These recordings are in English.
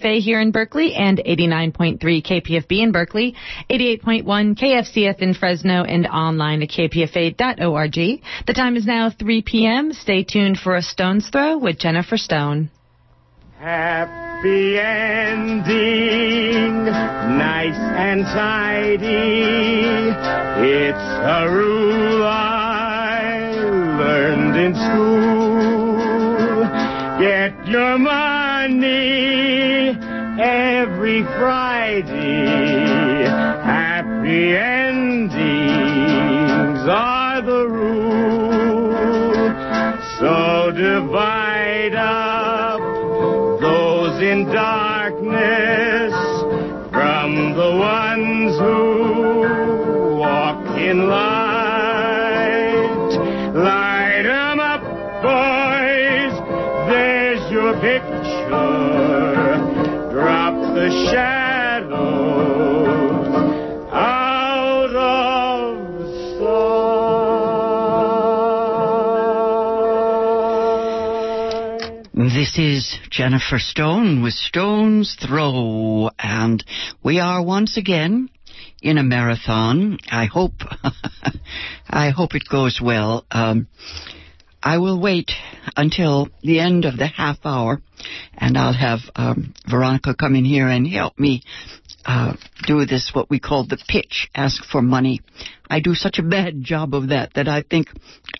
KPFA here in Berkeley and 89.3 KPFB in Berkeley, 88.1 KFCF in Fresno, and online at kpfa.org. The time is now 3 p.m. Stay tuned for a stone's throw with Jennifer Stone. Happy ending, nice and tidy. It's a rule I learned in school. Get your money every Friday. Happy endings are the rule. So divide up those in darkness from the ones who walk in light. Light 'em up, boys. There's your picture. The shadows out of sight. This is Jennifer Stone with Stone's Throw, and we are once again in a marathon. I hope, I hope it goes well. Um, I will wait until the end of the half hour, and I'll have um, Veronica come in here and help me uh, do this, what we call the pitch, ask for money. I do such a bad job of that that I think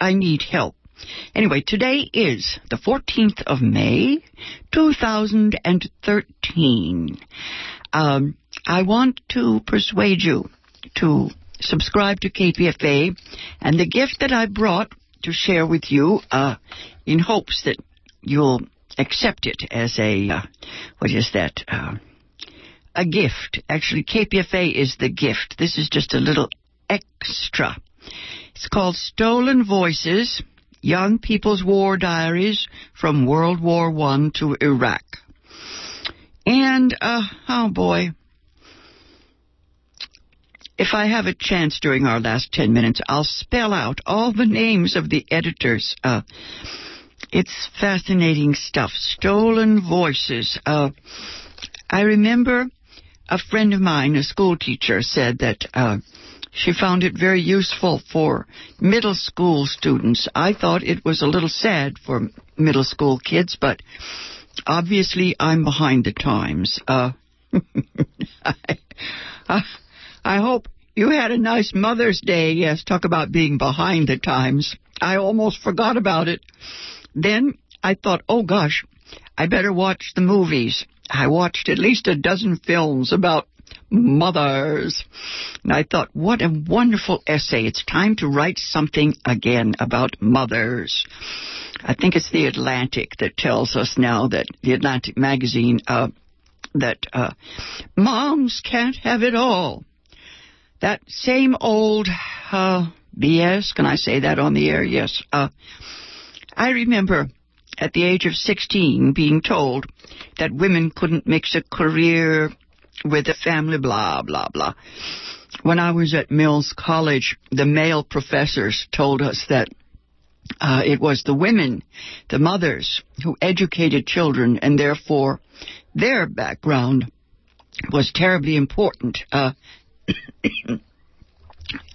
I need help. Anyway, today is the 14th of May, 2013. Um, I want to persuade you to subscribe to KPFA, and the gift that I brought to share with you, uh, in hopes that you'll accept it as a, uh, what is that? Uh, a gift. Actually, KPFA is the gift. This is just a little extra. It's called Stolen Voices Young People's War Diaries from World War I to Iraq. And, uh, oh boy. If I have a chance during our last 10 minutes, I'll spell out all the names of the editors. Uh, it's fascinating stuff. Stolen Voices. Uh, I remember a friend of mine, a school teacher, said that uh, she found it very useful for middle school students. I thought it was a little sad for middle school kids, but obviously I'm behind the times. Uh, I, I hope you had a nice Mother's Day. Yes, talk about being behind the times. I almost forgot about it. Then I thought, oh gosh, I better watch the movies. I watched at least a dozen films about mothers. And I thought, what a wonderful essay. It's time to write something again about mothers. I think it's the Atlantic that tells us now that the Atlantic magazine uh, that uh, moms can't have it all. That same old uh, BS. Can I say that on the air? Yes. Uh, I remember at the age of 16 being told that women couldn't mix a career with a family, blah, blah, blah. When I was at Mills College, the male professors told us that uh, it was the women, the mothers, who educated children, and therefore their background was terribly important. Uh,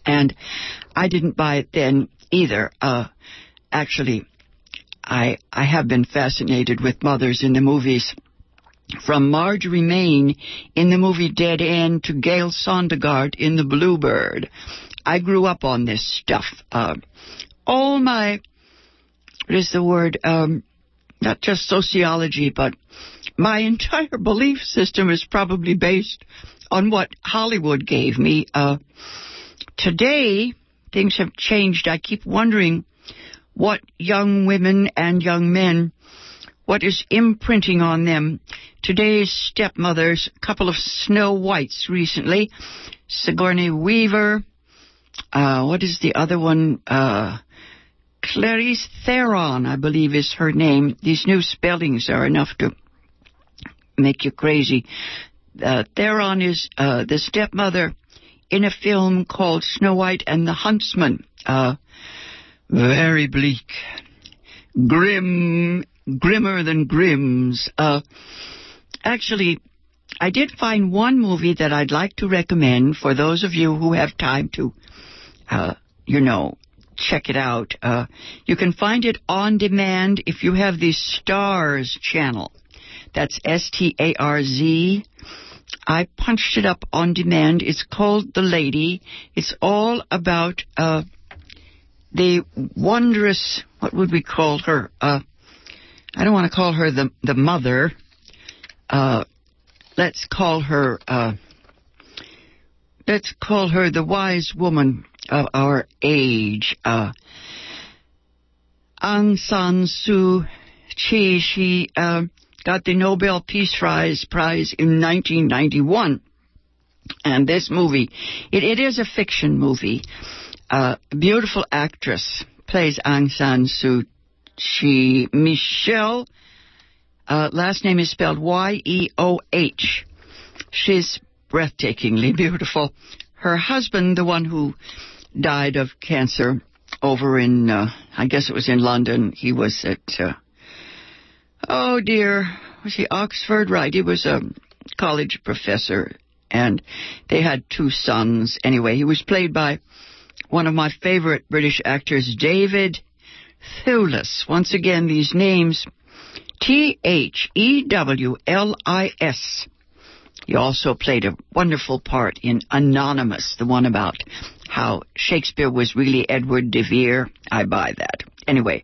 and I didn't buy it then either. Uh, actually, I I have been fascinated with mothers in the movies. From Marjorie Main in the movie Dead End to Gale Sondergaard in The Bluebird. I grew up on this stuff. Uh, all my, what is the word, um, not just sociology, but my entire belief system is probably based on what Hollywood gave me. Uh, today, things have changed. I keep wondering what young women and young men, what is imprinting on them. Today's stepmothers, a couple of Snow Whites recently, Sigourney Weaver, uh, what is the other one? Uh, Clarice Theron, I believe is her name. These new spellings are enough to make you crazy. Uh, Theron is uh, the stepmother in a film called Snow White and the Huntsman. Uh, very bleak, grim, grimmer than Grimm's. Uh, actually, I did find one movie that I'd like to recommend for those of you who have time to, uh, you know, check it out. Uh, you can find it on demand if you have the Starz channel. That's S T A R Z. I punched it up on demand. It's called The Lady. It's all about uh, the wondrous. What would we call her? Uh, I don't want to call her the the mother. Uh, let's call her. Uh, let's call her the wise woman of our age. Uh, Aung San Suu Kyi. She uh, got the Nobel Peace Prize prize in 1991. And this movie, it, it is a fiction movie. Uh, a beautiful actress plays Aung San Suu Kyi. Michelle, uh, last name is spelled Y-E-O-H. She's breathtakingly beautiful. Her husband, the one who died of cancer over in, uh, I guess it was in London, he was at, uh, oh dear, was he Oxford? Right, he was a college professor, and they had two sons. Anyway, he was played by one of my favorite British actors, David Thewlis. Once again, these names T H E W L I S. He also played a wonderful part in Anonymous, the one about how Shakespeare was really Edward de Vere. I buy that. Anyway,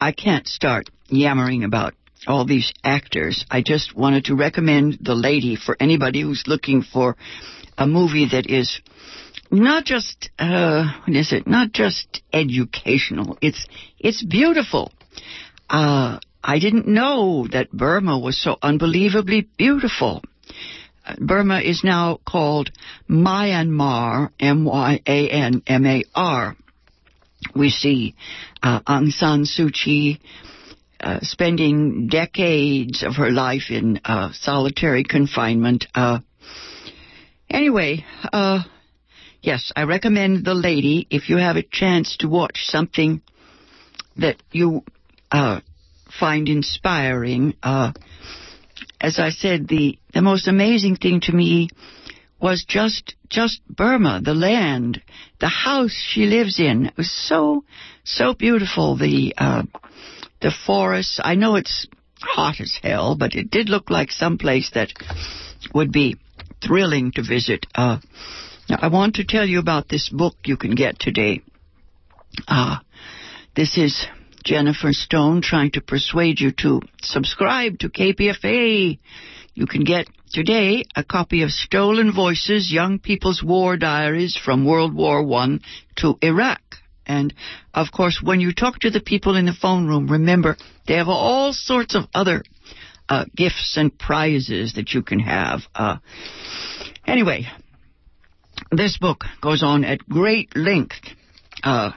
I can't start yammering about all these actors. I just wanted to recommend The Lady for anybody who's looking for a movie that is not just uh, what is it? Not just educational. It's it's beautiful. Uh, I didn't know that Burma was so unbelievably beautiful. Uh, Burma is now called Myanmar, M-Y-A-N-M-A-R. We see uh, Aung San Suu Kyi uh, spending decades of her life in uh, solitary confinement. Uh, anyway, uh, yes, I recommend The Lady if you have a chance to watch something that you uh, find inspiring. as I said, the the most amazing thing to me was just just Burma, the land, the house she lives in. It was so so beautiful. The the forests. I know it's hot as hell, but it did look like some place that would be thrilling to visit. Uh, now, I want to tell you about this book you can get today. Uh, this is Jennifer Stone trying to persuade you to subscribe to KPFA. You can get today a copy of Stolen Voices, Young People's War Diaries from World War I to Iraq. And of course, when you talk to the people in the phone room, remember they have all sorts of other uh, gifts and prizes that you can have. Uh, anyway, this book goes on at great length. Uh,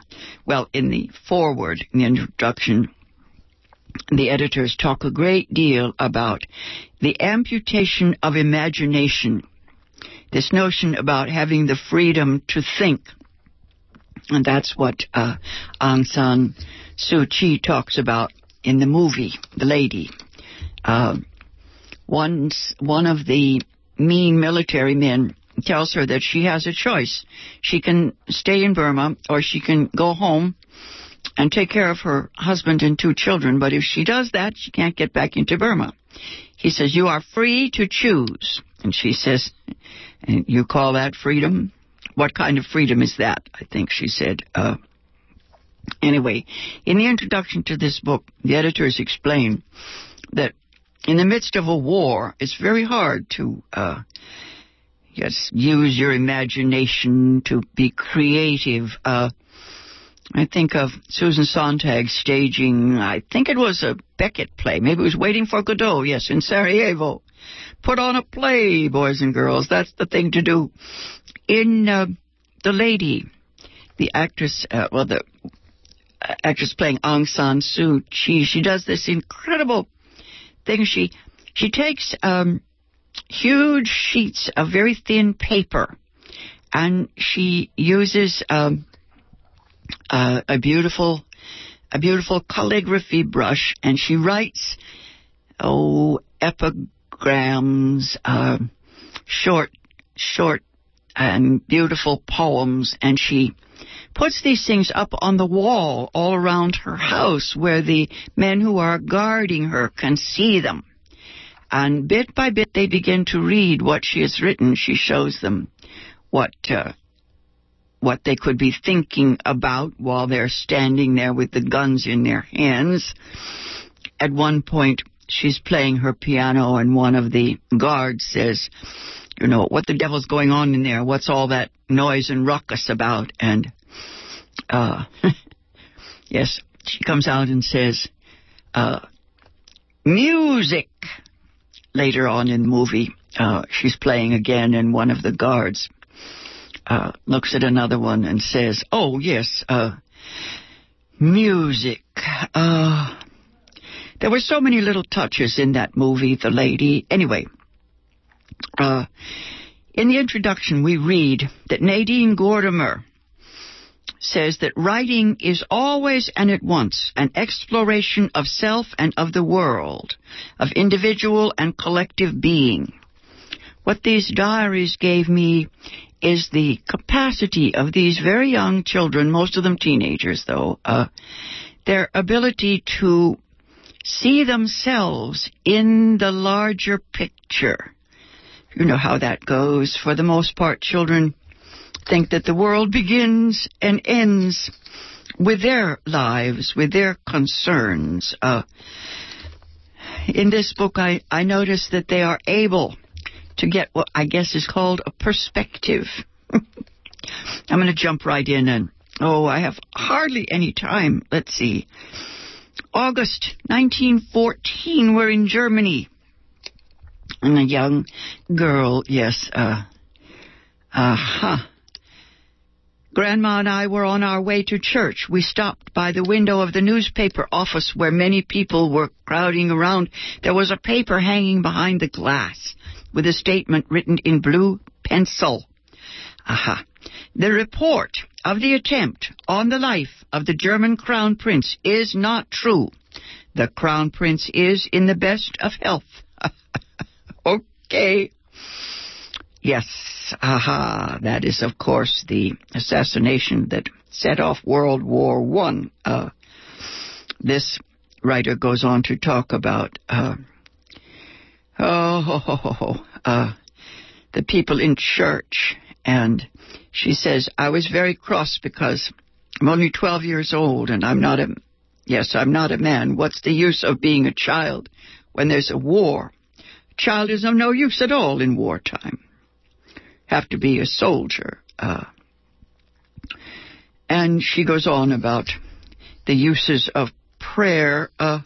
well, in the foreword, in the introduction, the editors talk a great deal about the amputation of imagination. This notion about having the freedom to think and that's what uh, Aung San Suu Kyi talks about in the movie, The Lady. Uh, one of the mean military men tells her that she has a choice. She can stay in Burma or she can go home and take care of her husband and two children. But if she does that, she can't get back into Burma. He says, You are free to choose. And she says, you call that freedom? What kind of freedom is that? I think she said. Uh, anyway, in the introduction to this book, the editors explain that in the midst of a war, it's very hard to uh, yes use your imagination to be creative. Uh, I think of Susan Sontag staging, I think it was a Beckett play. Maybe it was Waiting for Godot, yes, in Sarajevo. Put on a play, boys and girls. That's the thing to do in uh, the lady, the actress, uh, well, the uh, actress playing Aung San Suu Kyi, she does this incredible thing. She she takes um, huge sheets of very thin paper, and she uses um, uh, a beautiful a beautiful calligraphy brush, and she writes oh epigrams, uh, short, short and beautiful poems, and she puts these things up on the wall all around her house where the men who are guarding her can see them. And bit by bit, they begin to read what she has written. She shows them what uh, what they could be thinking about while they're standing there with the guns in their hands. At one point, she's playing her piano, and one of the guards says, "You know what the devil's going on in there? What's all that noise and ruckus about?" And uh, yes, she comes out and says, uh, music. Later on in the movie, uh, she's playing again, and one of the guards uh, looks at another one and says, "Oh yes, uh, music." Uh, there were so many little touches in that movie. The lady, anyway. Uh, in the introduction, we read that Nadine Gordimer says that writing is always and at once an exploration of self and of the world, of individual and collective being. What these diaries gave me is the capacity of these very young children, most of them teenagers though, uh, their ability to see themselves in the larger picture. You know how that goes. For the most part, children think that the world begins and ends with their lives, with their concerns. Uh, in this book, I, I noticed that they are able to get what I guess is called a perspective. I'm going to jump right in and, oh, I have hardly any time. Let's see. August 1914, we're in Germany. And a young girl, yes, uh, uh-huh. Grandma and I were on our way to church. We stopped by the window of the newspaper office where many people were crowding around. There was a paper hanging behind the glass with a statement written in blue pencil. Aha. The report of the attempt on the life of the German Crown Prince is not true. The Crown Prince is in the best of health. Okay. Yes, aha, that is, of course, the assassination that set off World War One. Uh, this writer goes on to talk about uh, oh, uh, the people in church, and she says, "I was very cross because I'm only 12 years old, and I'm not a yes, I'm not a man. What's the use of being a child when there's a war? Child is of no use at all in wartime." have to be a soldier. Uh, and she goes on about the uses of prayer. Uh,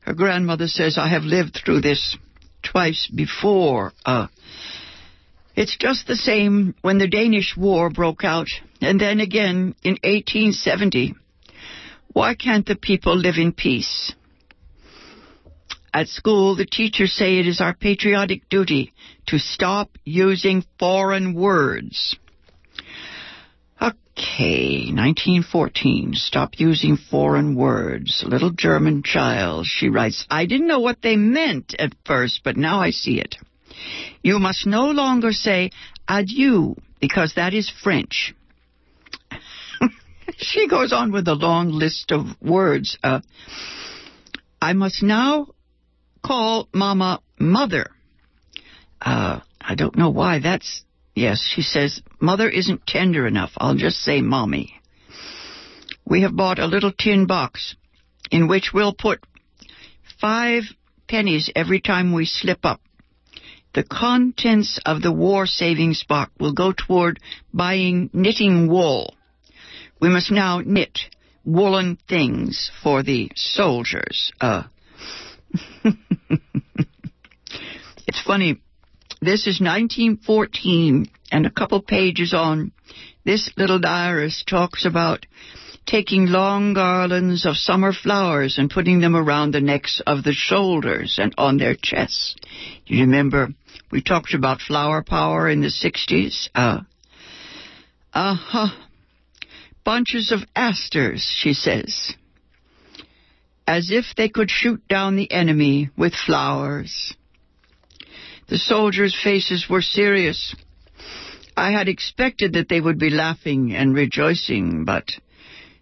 her grandmother says, I have lived through this twice before. Uh, it's just the same when the Danish War broke out, and then again in 1870. Why can't the people live in peace? At school, the teachers say it is our patriotic duty to stop using foreign words. Okay, 1914. Stop using foreign words. Little German child, she writes. I didn't know what they meant at first, but now I see it. You must no longer say adieu, because that is French. she goes on with a long list of words. Uh, I must now call Mama Mother. Uh, I don't know why that's. Yes, she says, Mother isn't tender enough. I'll just say Mommy. We have bought a little tin box in which we'll put five pennies every time we slip up. The contents of the war savings box will go toward buying knitting wool. We must now knit woolen things for the soldiers. Uh, it's funny. This is 1914, and a couple pages on, this little diarist talks about taking long garlands of summer flowers and putting them around the necks of the shoulders and on their chests. You remember we talked about flower power in the 60s? Uh, uh-huh. Bunches of asters, she says as if they could shoot down the enemy with flowers. The soldiers' faces were serious. I had expected that they would be laughing and rejoicing, but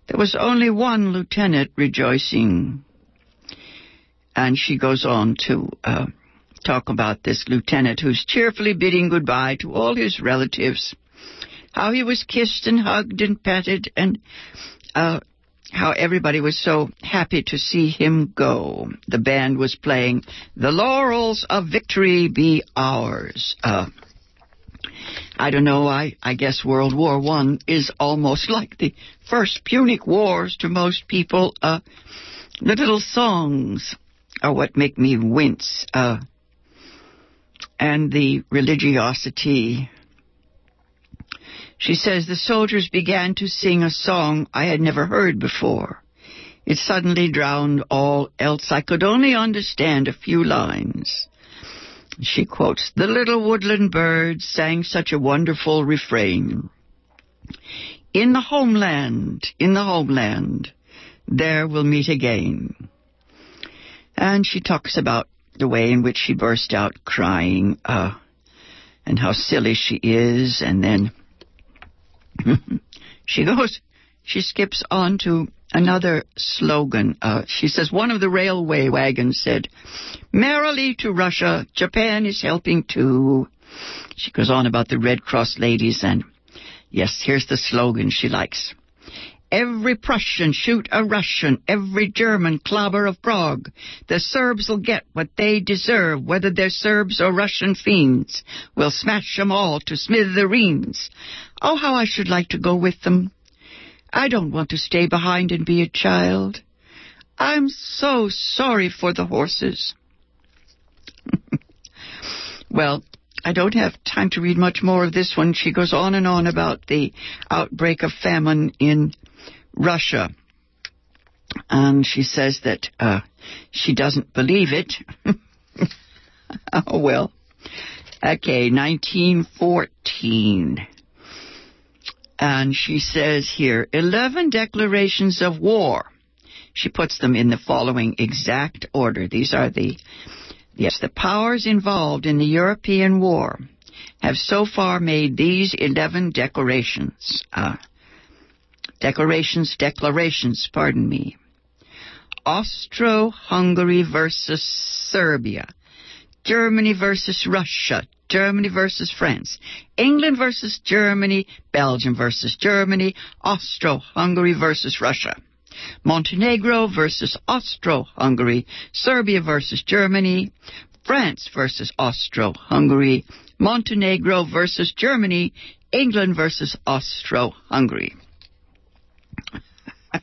there was only one lieutenant rejoicing. And she goes on to uh, talk about this lieutenant who's cheerfully bidding goodbye to all his relatives. How he was kissed and hugged and petted, and uh, how everybody was so happy to see him go. The band was playing "The Laurels of Victory Be Ours." Uh, I don't know. I, I guess World War One is almost like the first Punic Wars to most people. Uh, the little songs are what make me wince. Uh, and the religiosity. She says the soldiers began to sing a song I had never heard before. It suddenly drowned all else. I could only understand a few lines. She quotes, The little woodland birds sang such a wonderful refrain. In the homeland, in the homeland, there we'll meet again. And she talks about the way in which she burst out crying, uh, and how silly she is, and then she goes, she skips on to another slogan. Uh, she says, one of the railway wagons said, Merrily to Russia, Japan is helping too. She goes on about the Red Cross ladies, and yes, here's the slogan she likes. Every Prussian shoot a Russian, every German clobber of Prague. The Serbs will get what they deserve, whether they're Serbs or Russian fiends. We'll smash them all to smithereens. Oh, how I should like to go with them. I don't want to stay behind and be a child. I'm so sorry for the horses. well, I don't have time to read much more of this one. She goes on and on about the outbreak of famine in Russia. And she says that uh, she doesn't believe it. oh, well. Okay, 1914. And she says here 11 declarations of war. She puts them in the following exact order. These are the, yes, the powers involved in the European war have so far made these 11 declarations. Uh, declarations, declarations, pardon me. Austro-Hungary versus Serbia. Germany versus Russia. Germany versus France. England versus Germany. Belgium versus Germany. Austro-Hungary versus Russia. Montenegro versus Austro-Hungary. Serbia versus Germany. France versus Austro-Hungary. Montenegro versus Germany. England versus Austro-Hungary.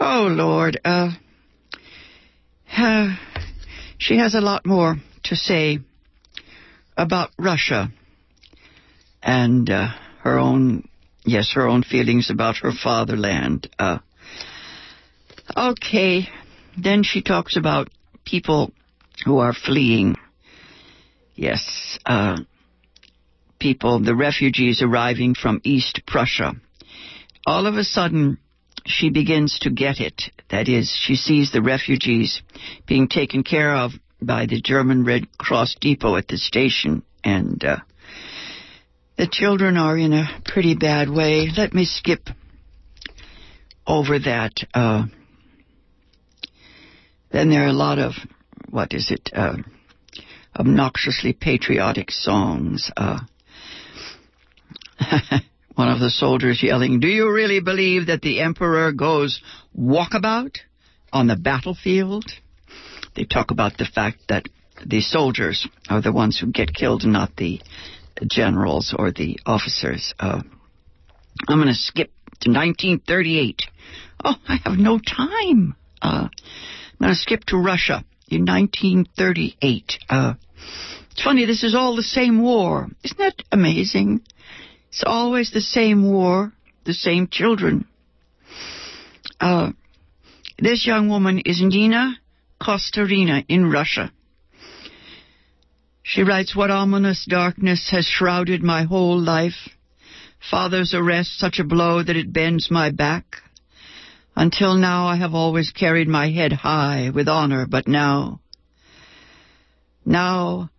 oh, Lord. Uh, uh, she has a lot more to say about Russia and uh, her own, yes, her own feelings about her fatherland. Uh, okay, then she talks about people who are fleeing. Yes, uh, people, the refugees arriving from East Prussia. All of a sudden, she begins to get it. That is, she sees the refugees being taken care of by the German Red Cross depot at the station, and uh, the children are in a pretty bad way. Let me skip over that. Uh, then there are a lot of, what is it, uh, obnoxiously patriotic songs. One of the soldiers yelling, Do you really believe that the emperor goes walkabout on the battlefield? They talk about the fact that the soldiers are the ones who get killed, not the generals or the officers. Uh, I'm going to skip to 1938. Oh, I have no time. Uh, I'm going to skip to Russia in 1938. Uh, it's funny, this is all the same war. Isn't that amazing? It's always the same war, the same children. Uh, this young woman is Nina Kosterina in Russia. She writes, What ominous darkness has shrouded my whole life. Father's arrest, such a blow that it bends my back. Until now, I have always carried my head high with honor, but now, now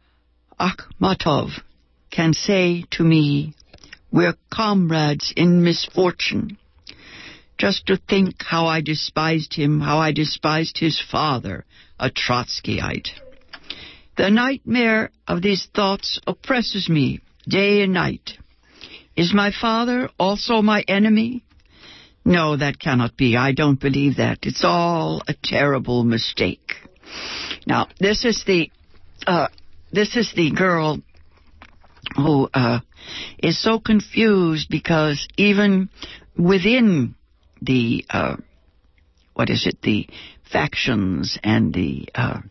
Akhmatov can say to me, We're comrades in misfortune. Just to think how I despised him, how I despised his father, a Trotskyite. The nightmare of these thoughts oppresses me day and night. Is my father also my enemy? No, that cannot be. I don't believe that. It's all a terrible mistake. Now, this is the uh, this is the girl who uh, is so confused because even within the uh, what is it the factions and the uh,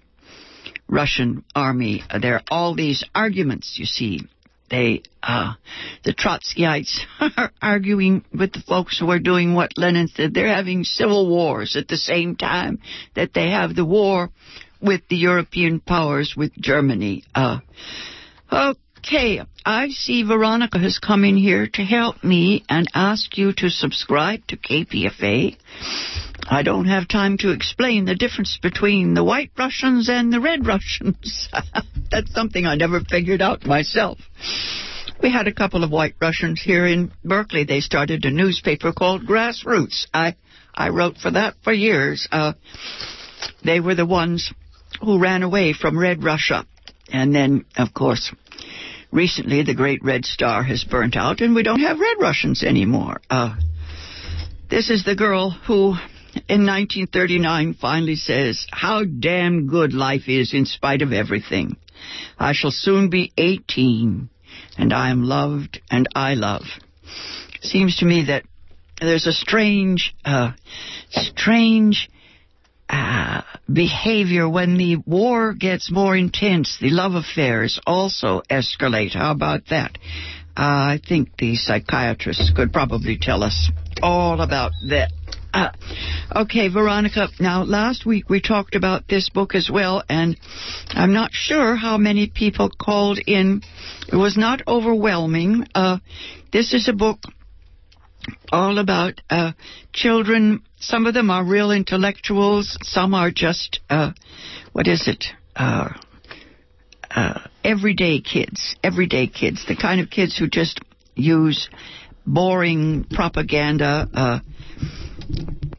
Russian army, there are all these arguments. You see, they uh, the Trotskyites are arguing with the folks who are doing what Lenin said. They're having civil wars at the same time that they have the war with the European powers, with Germany. Uh, okay, I see Veronica has come in here to help me and ask you to subscribe to KPFA. I don't have time to explain the difference between the white Russians and the red Russians. That's something I never figured out myself. We had a couple of white Russians here in Berkeley. They started a newspaper called Grassroots. I I wrote for that for years. Uh, they were the ones who ran away from Red Russia. And then, of course, recently the Great Red Star has burnt out and we don't have Red Russians anymore. Uh, this is the girl who, in 1939, finally says, How damn good life is in spite of everything. I shall soon be 18, and I am loved and I love. Seems to me that there's a strange, uh, strange uh, behavior when the war gets more intense. The love affairs also escalate. How about that? Uh, I think the psychiatrists could probably tell us all about that. Uh, okay, Veronica. Now, last week we talked about this book as well, and I'm not sure how many people called in. It was not overwhelming. Uh, this is a book all about uh, children. Some of them are real intellectuals. Some are just uh, what is it? Uh, uh, everyday kids. Everyday kids. The kind of kids who just use boring propaganda. Uh,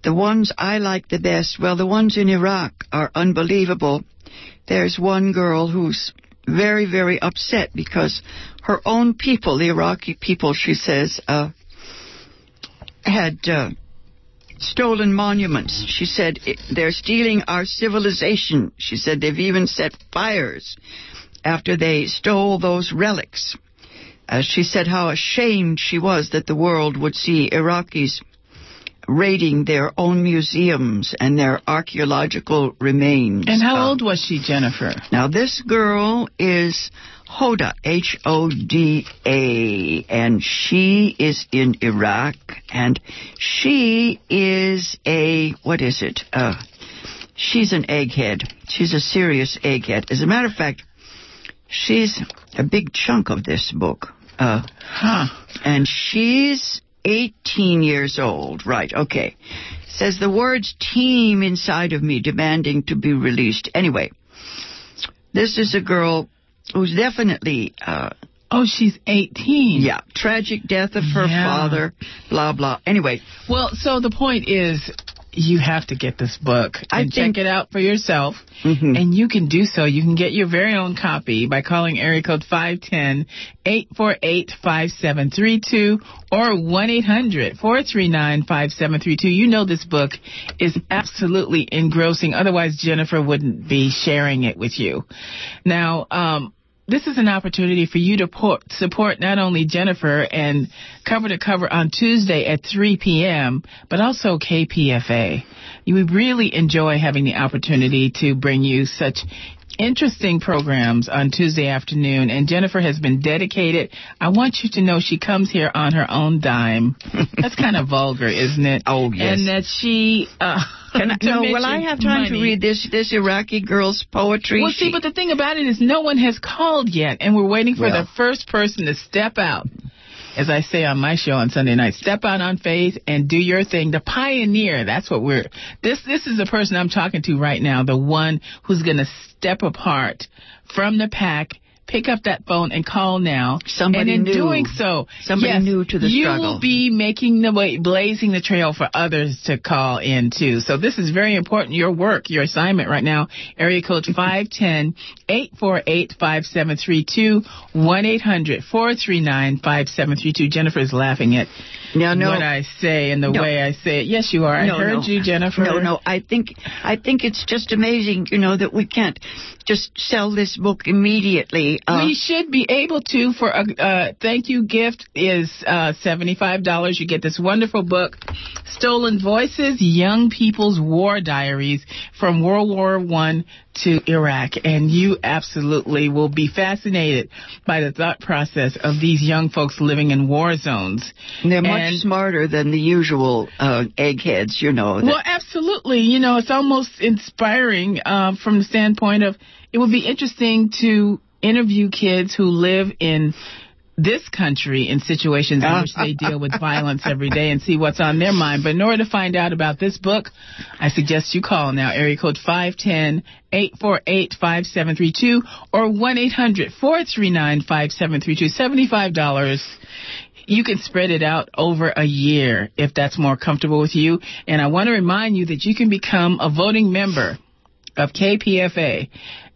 the ones I like the best, well, the ones in Iraq are unbelievable. There's one girl who's very, very upset because her own people, the Iraqi people, she says, uh, had uh, stolen monuments. She said they're stealing our civilization. She said they've even set fires after they stole those relics. Uh, she said how ashamed she was that the world would see Iraqis raiding their own museums and their archaeological remains. And how uh, old was she, Jennifer? Now, this girl is Hoda, H O D A, and she is in Iraq, and she is a, what is it? Uh, she's an egghead. She's a serious egghead. As a matter of fact, she's a big chunk of this book. Uh, huh. And she's 18 years old. Right, okay. Says the words team inside of me demanding to be released. Anyway, this is a girl who's definitely. Uh, oh, she's 18. Yeah, tragic death of her Yeah. father, blah, blah. Anyway, Well, so the point is, you have to get this book I and check it out for yourself. Mhm. And you can do so. You can get your very own copy by calling area code 510-848-5732 or 1-800-439-5732. You know this book is absolutely engrossing. Otherwise, Jennifer wouldn't be sharing it with you. Now, um, this is an opportunity for you to por- support not only Jennifer and cover to cover on Tuesday at 3 p.m., but also KPFA. Would really enjoy having the opportunity to bring you such interesting programs on Tuesday afternoon, and Jennifer has been dedicated. I want you to know she comes here on her own dime. That's kind of vulgar, isn't it? Oh, yes. And that she. Uh, can I, no, will I have time to read this this Iraqi girl's poetry? Well, see, but the thing about it is no one has called yet, and we're waiting for Well. the first person to step out. As I say on my show on Sunday night, step out on faith and do your thing. The pioneer, that's what we're, this, this is the person I'm talking to right now, the one who's gonna step apart from the pack pick up that phone and call now. Somebody and in new. doing so, Somebody yes, new to the you struggle. will be making the way, blazing the trail for others to call in too. So this is very important. Your work, your assignment right now. Area code five ten eight four eight five seven three two one eight hundred four three nine five seven three two. Jennifer is laughing at Now, no, what I say and the No. way I say it. Yes, you are. I no, heard no. you, Jennifer. No, no. I think I think it's just amazing, you know, that we can't just sell this book immediately. Uh, we should be able to for a uh, thank you gift is uh, $75 you get this wonderful book stolen voices young people's war diaries from world war one to iraq and you absolutely will be fascinated by the thought process of these young folks living in war zones they're much and- smarter than the usual uh, eggheads, you know. well, absolutely. You know, it's almost inspiring um, from the standpoint of it would be interesting to interview kids who live in this country in situations in which they deal with violence every day and see what's on their mind. But in order to find out about this book, I suggest you call now, area code 510-848-5732 or 1-800-439-5732. $75 you can spread it out over a year if that's more comfortable with you. And I want to remind you that you can become a voting member of KPFA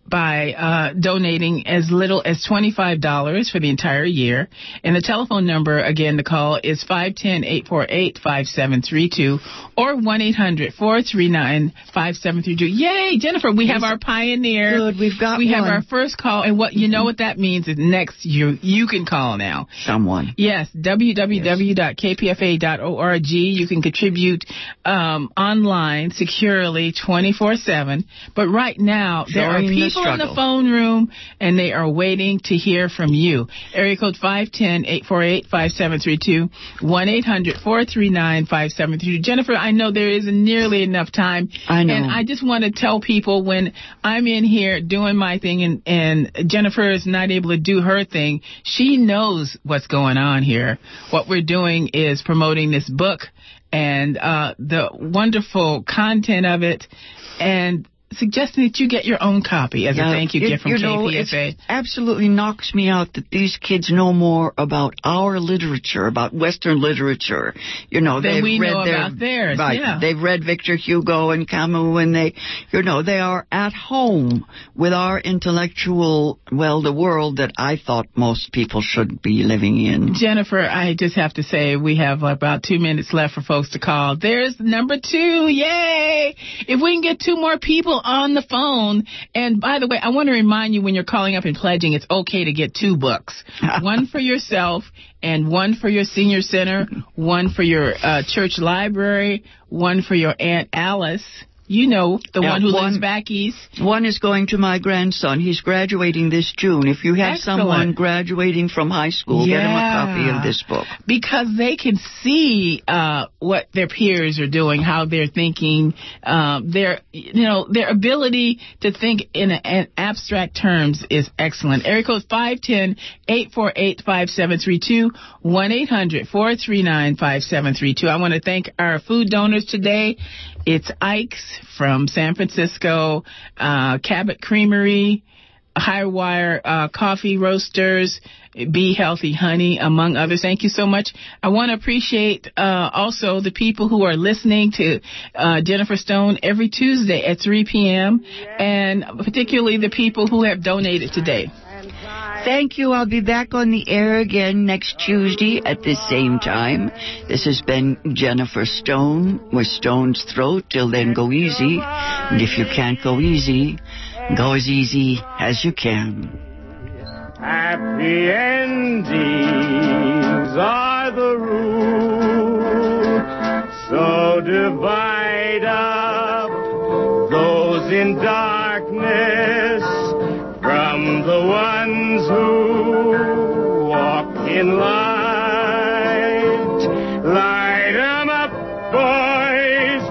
by uh, donating as little as $25 for the entire year. And the telephone number, again, the call is 510-848-5732 or 1-800-439-5732. Yay, Jennifer, we have our pioneer. Good, we've got We have our first call. And what you know what that means is next you you can call now. someone. Yes, www.kpfa.org. You can contribute um, online securely 24-7. But right now, there are Join people in the phone room and they are waiting to hear from you. Area code 510-848-5732, 1-800-439-5732. Jennifer, I know there isn't nearly enough time. I know. And I just want to tell people when I'm in here doing my thing and, and Jennifer is not able to do her thing, she knows what's going on here. What we're doing is promoting this book and uh, the wonderful content of it and suggesting that you get your own copy as a thank you it- gift from you know, KPFA. It absolutely knocks me out that these kids know more about our literature, about Western literature. You know, Than they've we read know their, about theirs, Right. yeah. They've read Victor Hugo and Camus, and they, you know, they are at home with our intellectual, well, the world that I thought most people should be living in. Jennifer, I just have to say we have about two minutes left for folks to call. There's number two. Yay! If we can get two more people on the phone. And by the way, I want to remind you when you're calling up and pledging, it's okay to get two books. one for yourself and one for your senior center, one for your uh, church library, one for your Aunt Alice. You know, the Yeah, one who one- lives back east. One is going to my grandson. He's graduating this June. If you have Excellent. someone graduating from high school, get him a copy of this book. because they can see uh, what their peers are doing, how they're thinking, um, their you know their ability to think in, a, in abstract terms is excellent. Area code 510-848-5732, 1-800-439-5732. I want to thank our food donors today. It's Ike's from San Francisco, uh, Cabot Creamery, High Wire uh, Coffee Roasters, Be Healthy Honey, among others. Thank you so much. I want to appreciate uh, also the people who are listening to uh, Jennifer Stone every Tuesday at 3 p.m. and particularly the people who have donated today. Thank you. I'll be back on the air again next Tuesday at the same time. This has been Jennifer Stone with Stone's Throw. Till then, go easy. And if you can't go easy, go as easy as you can. Happy endings are the rule. So divide up those in darkness the ones who walk in light. Light Light 'em up, boys.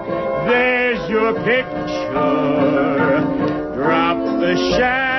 There's your picture. Drop the shadows